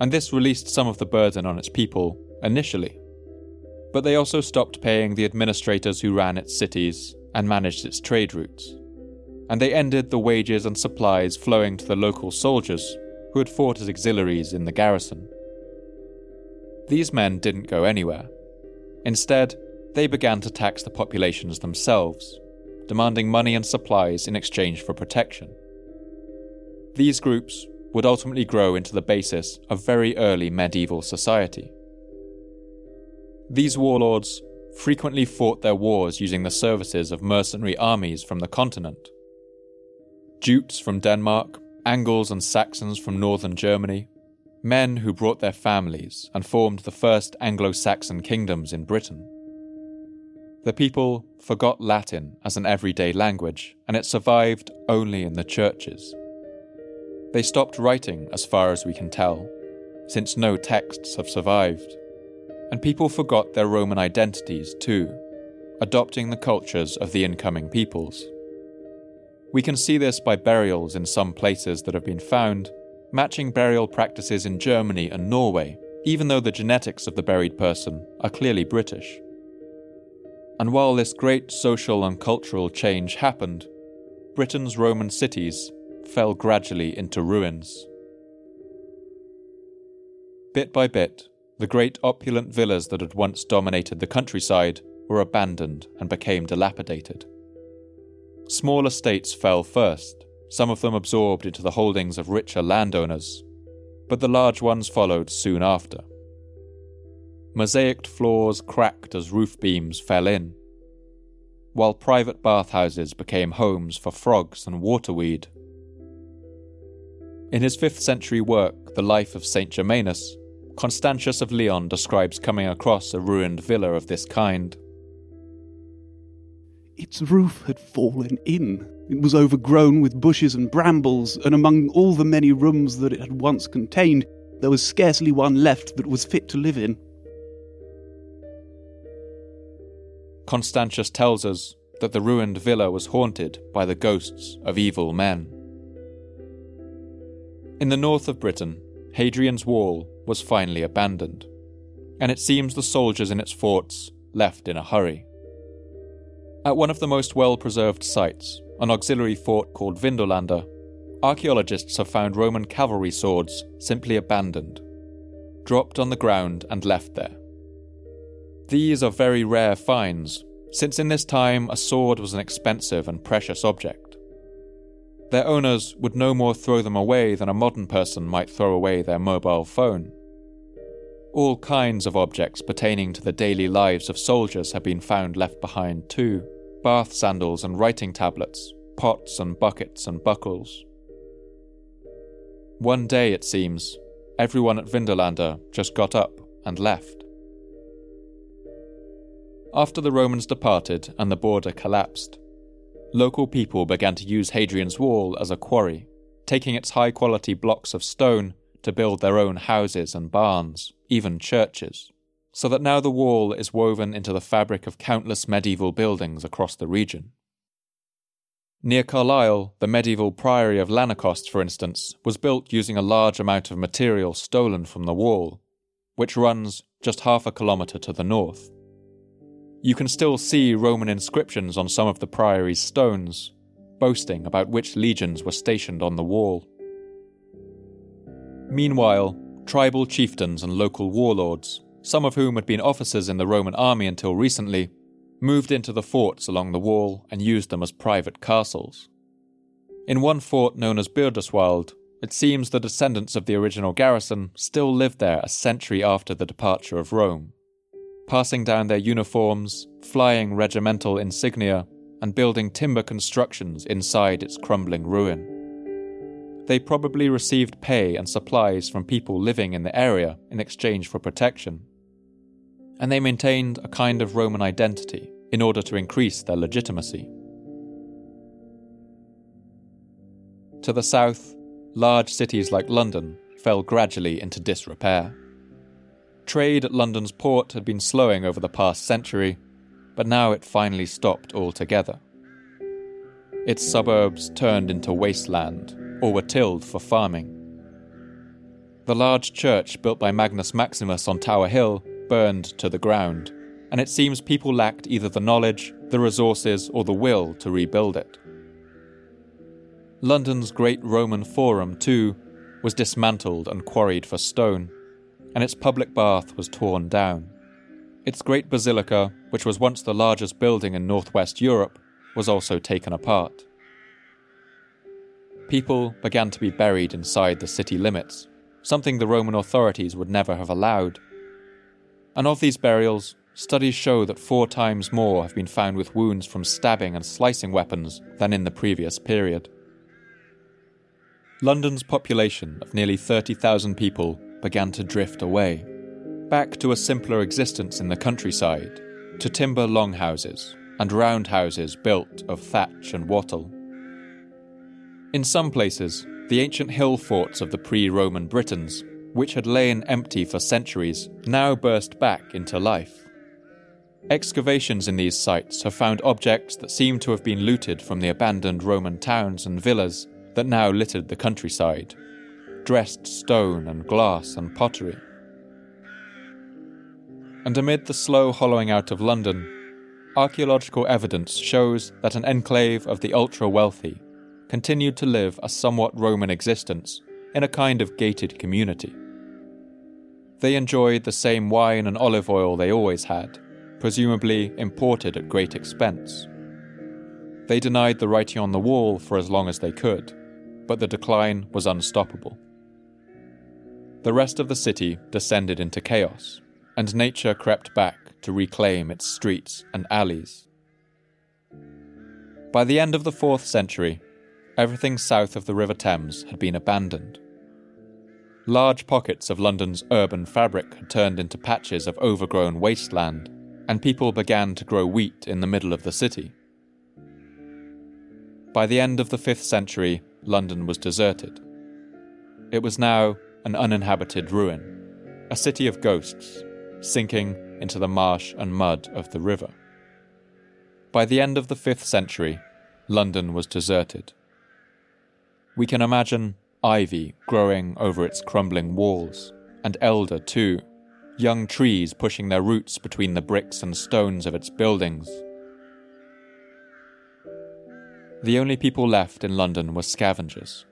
S1: and this released some of the burden on its people initially. But they also stopped paying the administrators who ran its cities and managed its trade routes and they ended the wages and supplies flowing to the local soldiers who had fought as auxiliaries in the garrison. These men didn't go anywhere. Instead, they began to tax the populations themselves, demanding money and supplies in exchange for protection. These groups would ultimately grow into the basis of very early medieval society. These warlords frequently fought their wars using the services of mercenary armies from the continent. Jutes from Denmark, Angles and Saxons from northern Germany, men who brought their families and formed the first Anglo Saxon kingdoms in Britain. The people forgot Latin as an everyday language, and it survived only in the churches. They stopped writing, as far as we can tell, since no texts have survived. And people forgot their Roman identities too, adopting the cultures of the incoming peoples. We can see this by burials in some places that have been found, matching burial practices in Germany and Norway, even though the genetics of the buried person are clearly British. And while this great social and cultural change happened, Britain's Roman cities fell gradually into ruins. Bit by bit, the great opulent villas that had once dominated the countryside were abandoned and became dilapidated. Small estates fell first, some of them absorbed into the holdings of richer landowners, but the large ones followed soon after. Mosaiced floors cracked as roof beams fell in, while private bathhouses became homes for frogs and waterweed. In his 5th century work, The Life of St. Germanus, Constantius of Lyon describes coming across a ruined villa of this kind.
S6: Its roof had fallen in. It was overgrown with bushes and brambles, and among all the many rooms that it had once contained, there was scarcely one left that was fit to live in.
S1: Constantius tells us that the ruined villa was haunted by the ghosts of evil men. In the north of Britain, Hadrian's Wall was finally abandoned, and it seems the soldiers in its forts left in a hurry. At one of the most well preserved sites, an auxiliary fort called Vindolanda, archaeologists have found Roman cavalry swords simply abandoned, dropped on the ground and left there. These are very rare finds, since in this time a sword was an expensive and precious object. Their owners would no more throw them away than a modern person might throw away their mobile phone. All kinds of objects pertaining to the daily lives of soldiers have been found left behind too bath sandals and writing tablets, pots and buckets and buckles. One day, it seems, everyone at Vindolanda just got up and left. After the Romans departed and the border collapsed, local people began to use Hadrian's Wall as a quarry, taking its high quality blocks of stone to build their own houses and barns, even churches, so that now the wall is woven into the fabric of countless medieval buildings across the region. Near Carlisle, the medieval priory of Lanercost, for instance, was built using a large amount of material stolen from the wall, which runs just half a kilometre to the north. You can still see Roman inscriptions on some of the priory's stones, boasting about which legions were stationed on the wall. Meanwhile, tribal chieftains and local warlords, some of whom had been officers in the Roman army until recently, moved into the forts along the wall and used them as private castles. In one fort known as Birdoswald, it seems the descendants of the original garrison still lived there a century after the departure of Rome passing down their uniforms, flying regimental insignia, and building timber constructions inside its crumbling ruin. They probably received pay and supplies from people living in the area in exchange for protection. And they maintained a kind of Roman identity in order to increase their legitimacy. To the south, large cities like London fell gradually into disrepair. Trade at London's port had been slowing over the past century, but now it finally stopped altogether. Its suburbs turned into wasteland or were tilled for farming. The large church built by Magnus Maximus on Tower Hill burned to the ground, and it seems people lacked either the knowledge, the resources, or the will to rebuild it. London's great Roman Forum, too, was dismantled and quarried for stone and its public bath was torn down. Its great basilica, which was once the largest building in northwest Europe, was also taken apart. People began to be buried inside the city limits, something the Roman authorities would never have allowed. And of these burials, studies show that four times more have been found with wounds from stabbing and slicing weapons than in the previous period. London's population of nearly 30,000 people began to drift away, back to a simpler existence in the countryside, to timber longhouses and roundhouses built of thatch and wattle. In some places, the ancient hill forts of the pre Roman Britons, which had lain empty for centuries, now burst back into life. Excavations in these sites have found objects that seem to have been looted from the abandoned Roman towns and villas that now littered the countryside dressed stone and glass and pottery. And amid the slow hollowing out of London, archaeological evidence shows that an enclave of the ultra wealthy continued to live a somewhat Roman existence in a kind of gated community. They enjoyed the same wine and olive oil they always had, presumably imported at great expense. They denied the writing on the wall for as long as they could, but the decline was unstoppable. The rest of the city descended into chaos, and nature crept back to reclaim its streets and alleys. By the end of the 4th century, everything south of the River Thames had been abandoned. Large pockets of London's urban fabric had turned into patches of overgrown wasteland, and people began to grow wheat in the middle of the city. By the end of the 5th century, London was deserted. It was now an uninhabited ruin, a city of ghosts, sinking into the marsh and mud of the river. By the end of the 5th century, London was deserted. We can imagine ivy growing over its crumbling walls, and elder too, young trees pushing their roots between the bricks and stones of its buildings. The only people left in London were scavengers.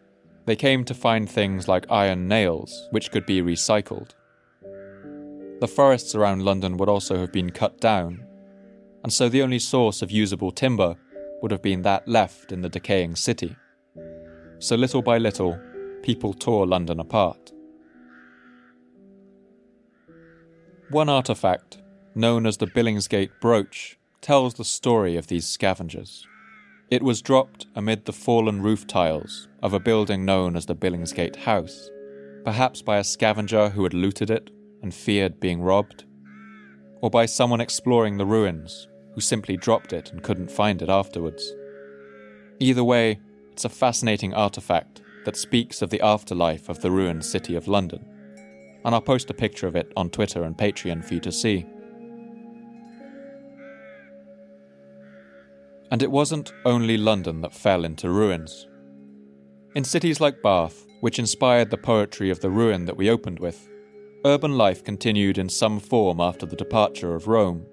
S1: They came to find things like iron nails, which could be recycled. The forests around London would also have been cut down, and so the only source of usable timber would have been that left in the decaying city so little by little, people tore London apart. One artifact, known as the Billingsgate brooch, tells the story of these scavengers. It was dropped amid the fallen roof tiles of a building known as the Billingsgate House, perhaps by a scavenger who had looted it and feared being robbed, or by someone exploring the ruins who simply dropped it and couldn't find it afterwards. Either way, it's a fascinating artifact that speaks of the afterlife of the ruined city of London. And I'll post a picture of it on Twitter and Patreon for you to see. And it wasn't only London that fell into ruins. In cities like Bath, which inspired the poetry of the ruin that we opened with, urban life continued in some form after the departure of Rome.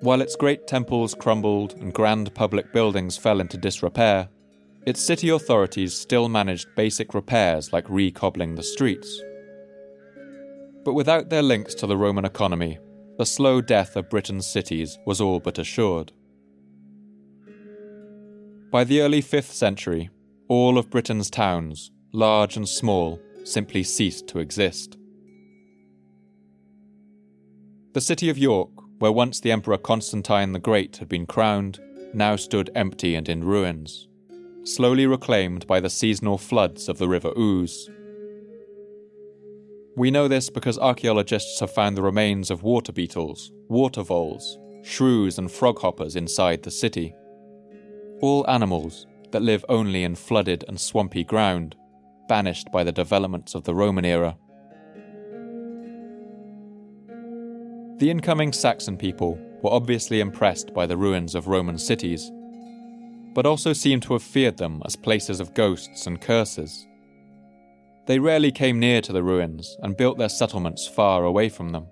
S1: While its great temples crumbled and grand public buildings fell into disrepair, its city authorities still managed basic repairs like recobbling the streets. But without their links to the Roman economy, the slow death of Britain's cities was all but assured. By the early 5th century, all of Britain's towns, large and small, simply ceased to exist. The city of York where once the Emperor Constantine the Great had been crowned, now stood empty and in ruins, slowly reclaimed by the seasonal floods of the River Ouse. We know this because archaeologists have found the remains of water beetles, water voles, shrews, and froghoppers inside the city. All animals that live only in flooded and swampy ground, banished by the developments of the Roman era. The incoming Saxon people were obviously impressed by the ruins of Roman cities, but also seem to have feared them as places of ghosts and curses. They rarely came near to the ruins and built their settlements far away from them.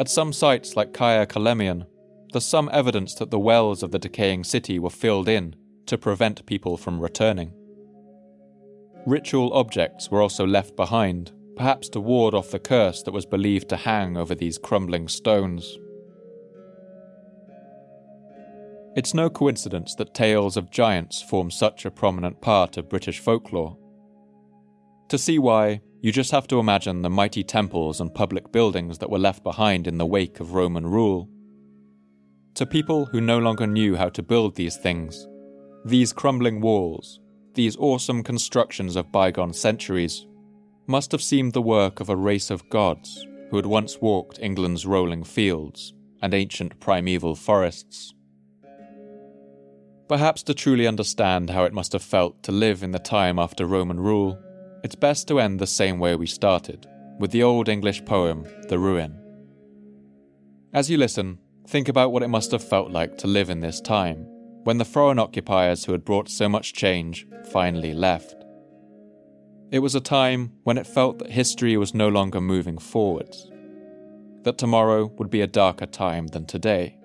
S1: At some sites like Caia Columella, there's some evidence that the wells of the decaying city were filled in to prevent people from returning. Ritual objects were also left behind perhaps to ward off the curse that was believed to hang over these crumbling stones. It's no coincidence that tales of giants form such a prominent part of British folklore. To see why, you just have to imagine the mighty temples and public buildings that were left behind in the wake of Roman rule. To people who no longer knew how to build these things, these crumbling walls, these awesome constructions of bygone centuries, must have seemed the work of a race of gods who had once walked England's rolling fields and ancient primeval forests. Perhaps to truly understand how it must have felt to live in the time after Roman rule, it's best to end the same way we started, with the Old English poem, The Ruin. As you listen, think about what it must have felt like to live in this time, when the foreign occupiers who had brought so much change finally left. It was a time when it felt that history was no longer moving forwards, that tomorrow would be a darker time than today.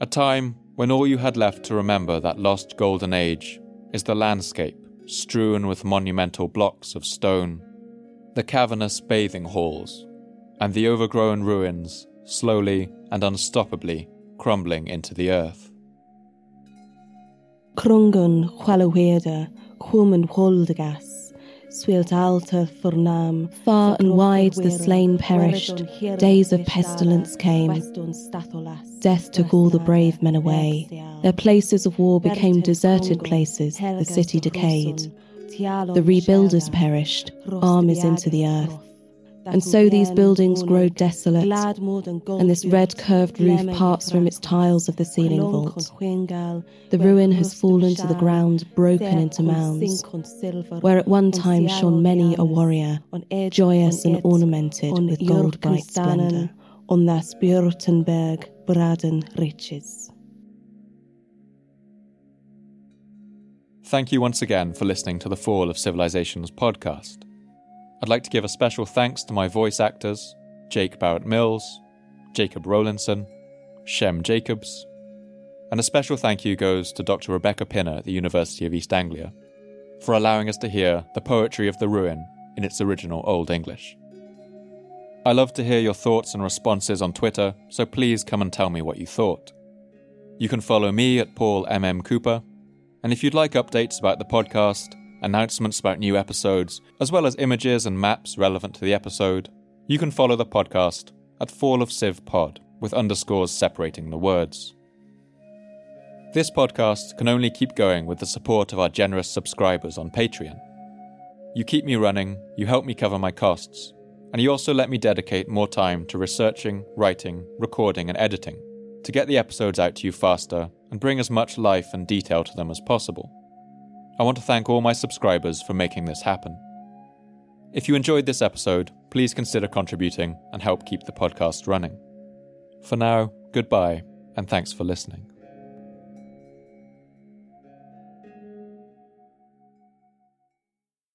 S1: A time when all you had left to remember that lost golden age is the landscape strewn with monumental blocks of stone, the cavernous bathing halls, and the overgrown ruins slowly and unstoppably crumbling into the earth.
S2: Krungun chwalaweda, chwm holdegas. Far and wide the slain perished, days of pestilence came. Death took all the brave men away. Their places of war became deserted places, the city decayed. The rebuilders perished, armies into the earth. And so these buildings grow desolate, and this red curved roof parts from its tiles of the ceiling vault. The ruin has fallen to the ground, broken into mounds, where at one time shone many a warrior, joyous and ornamented with gold bright splendour. On their Spurtenberg, Braden riches.
S1: Thank you once again for listening to the Fall of Civilizations podcast. I'd like to give a special thanks to my voice actors Jake Barrett Mills, Jacob Rowlinson, Shem Jacobs, and a special thank you goes to Dr. Rebecca Pinner at the University of East Anglia for allowing us to hear the poetry of the ruin in its original Old English. I love to hear your thoughts and responses on Twitter, so please come and tell me what you thought. You can follow me at Paul MM Cooper, and if you'd like updates about the podcast, announcements about new episodes, as well as images and maps relevant to the episode, you can follow the podcast at Fall of Civ Pod with underscores separating the words. This podcast can only keep going with the support of our generous subscribers on Patreon. You keep me running, you help me cover my costs, and you also let me dedicate more time to researching, writing, recording, and editing to get the episodes out to you faster and bring as much life and detail to them as possible. I want to thank all my subscribers for making this happen. If you enjoyed this episode, please consider contributing and help keep the podcast running. For now, goodbye, and thanks for listening.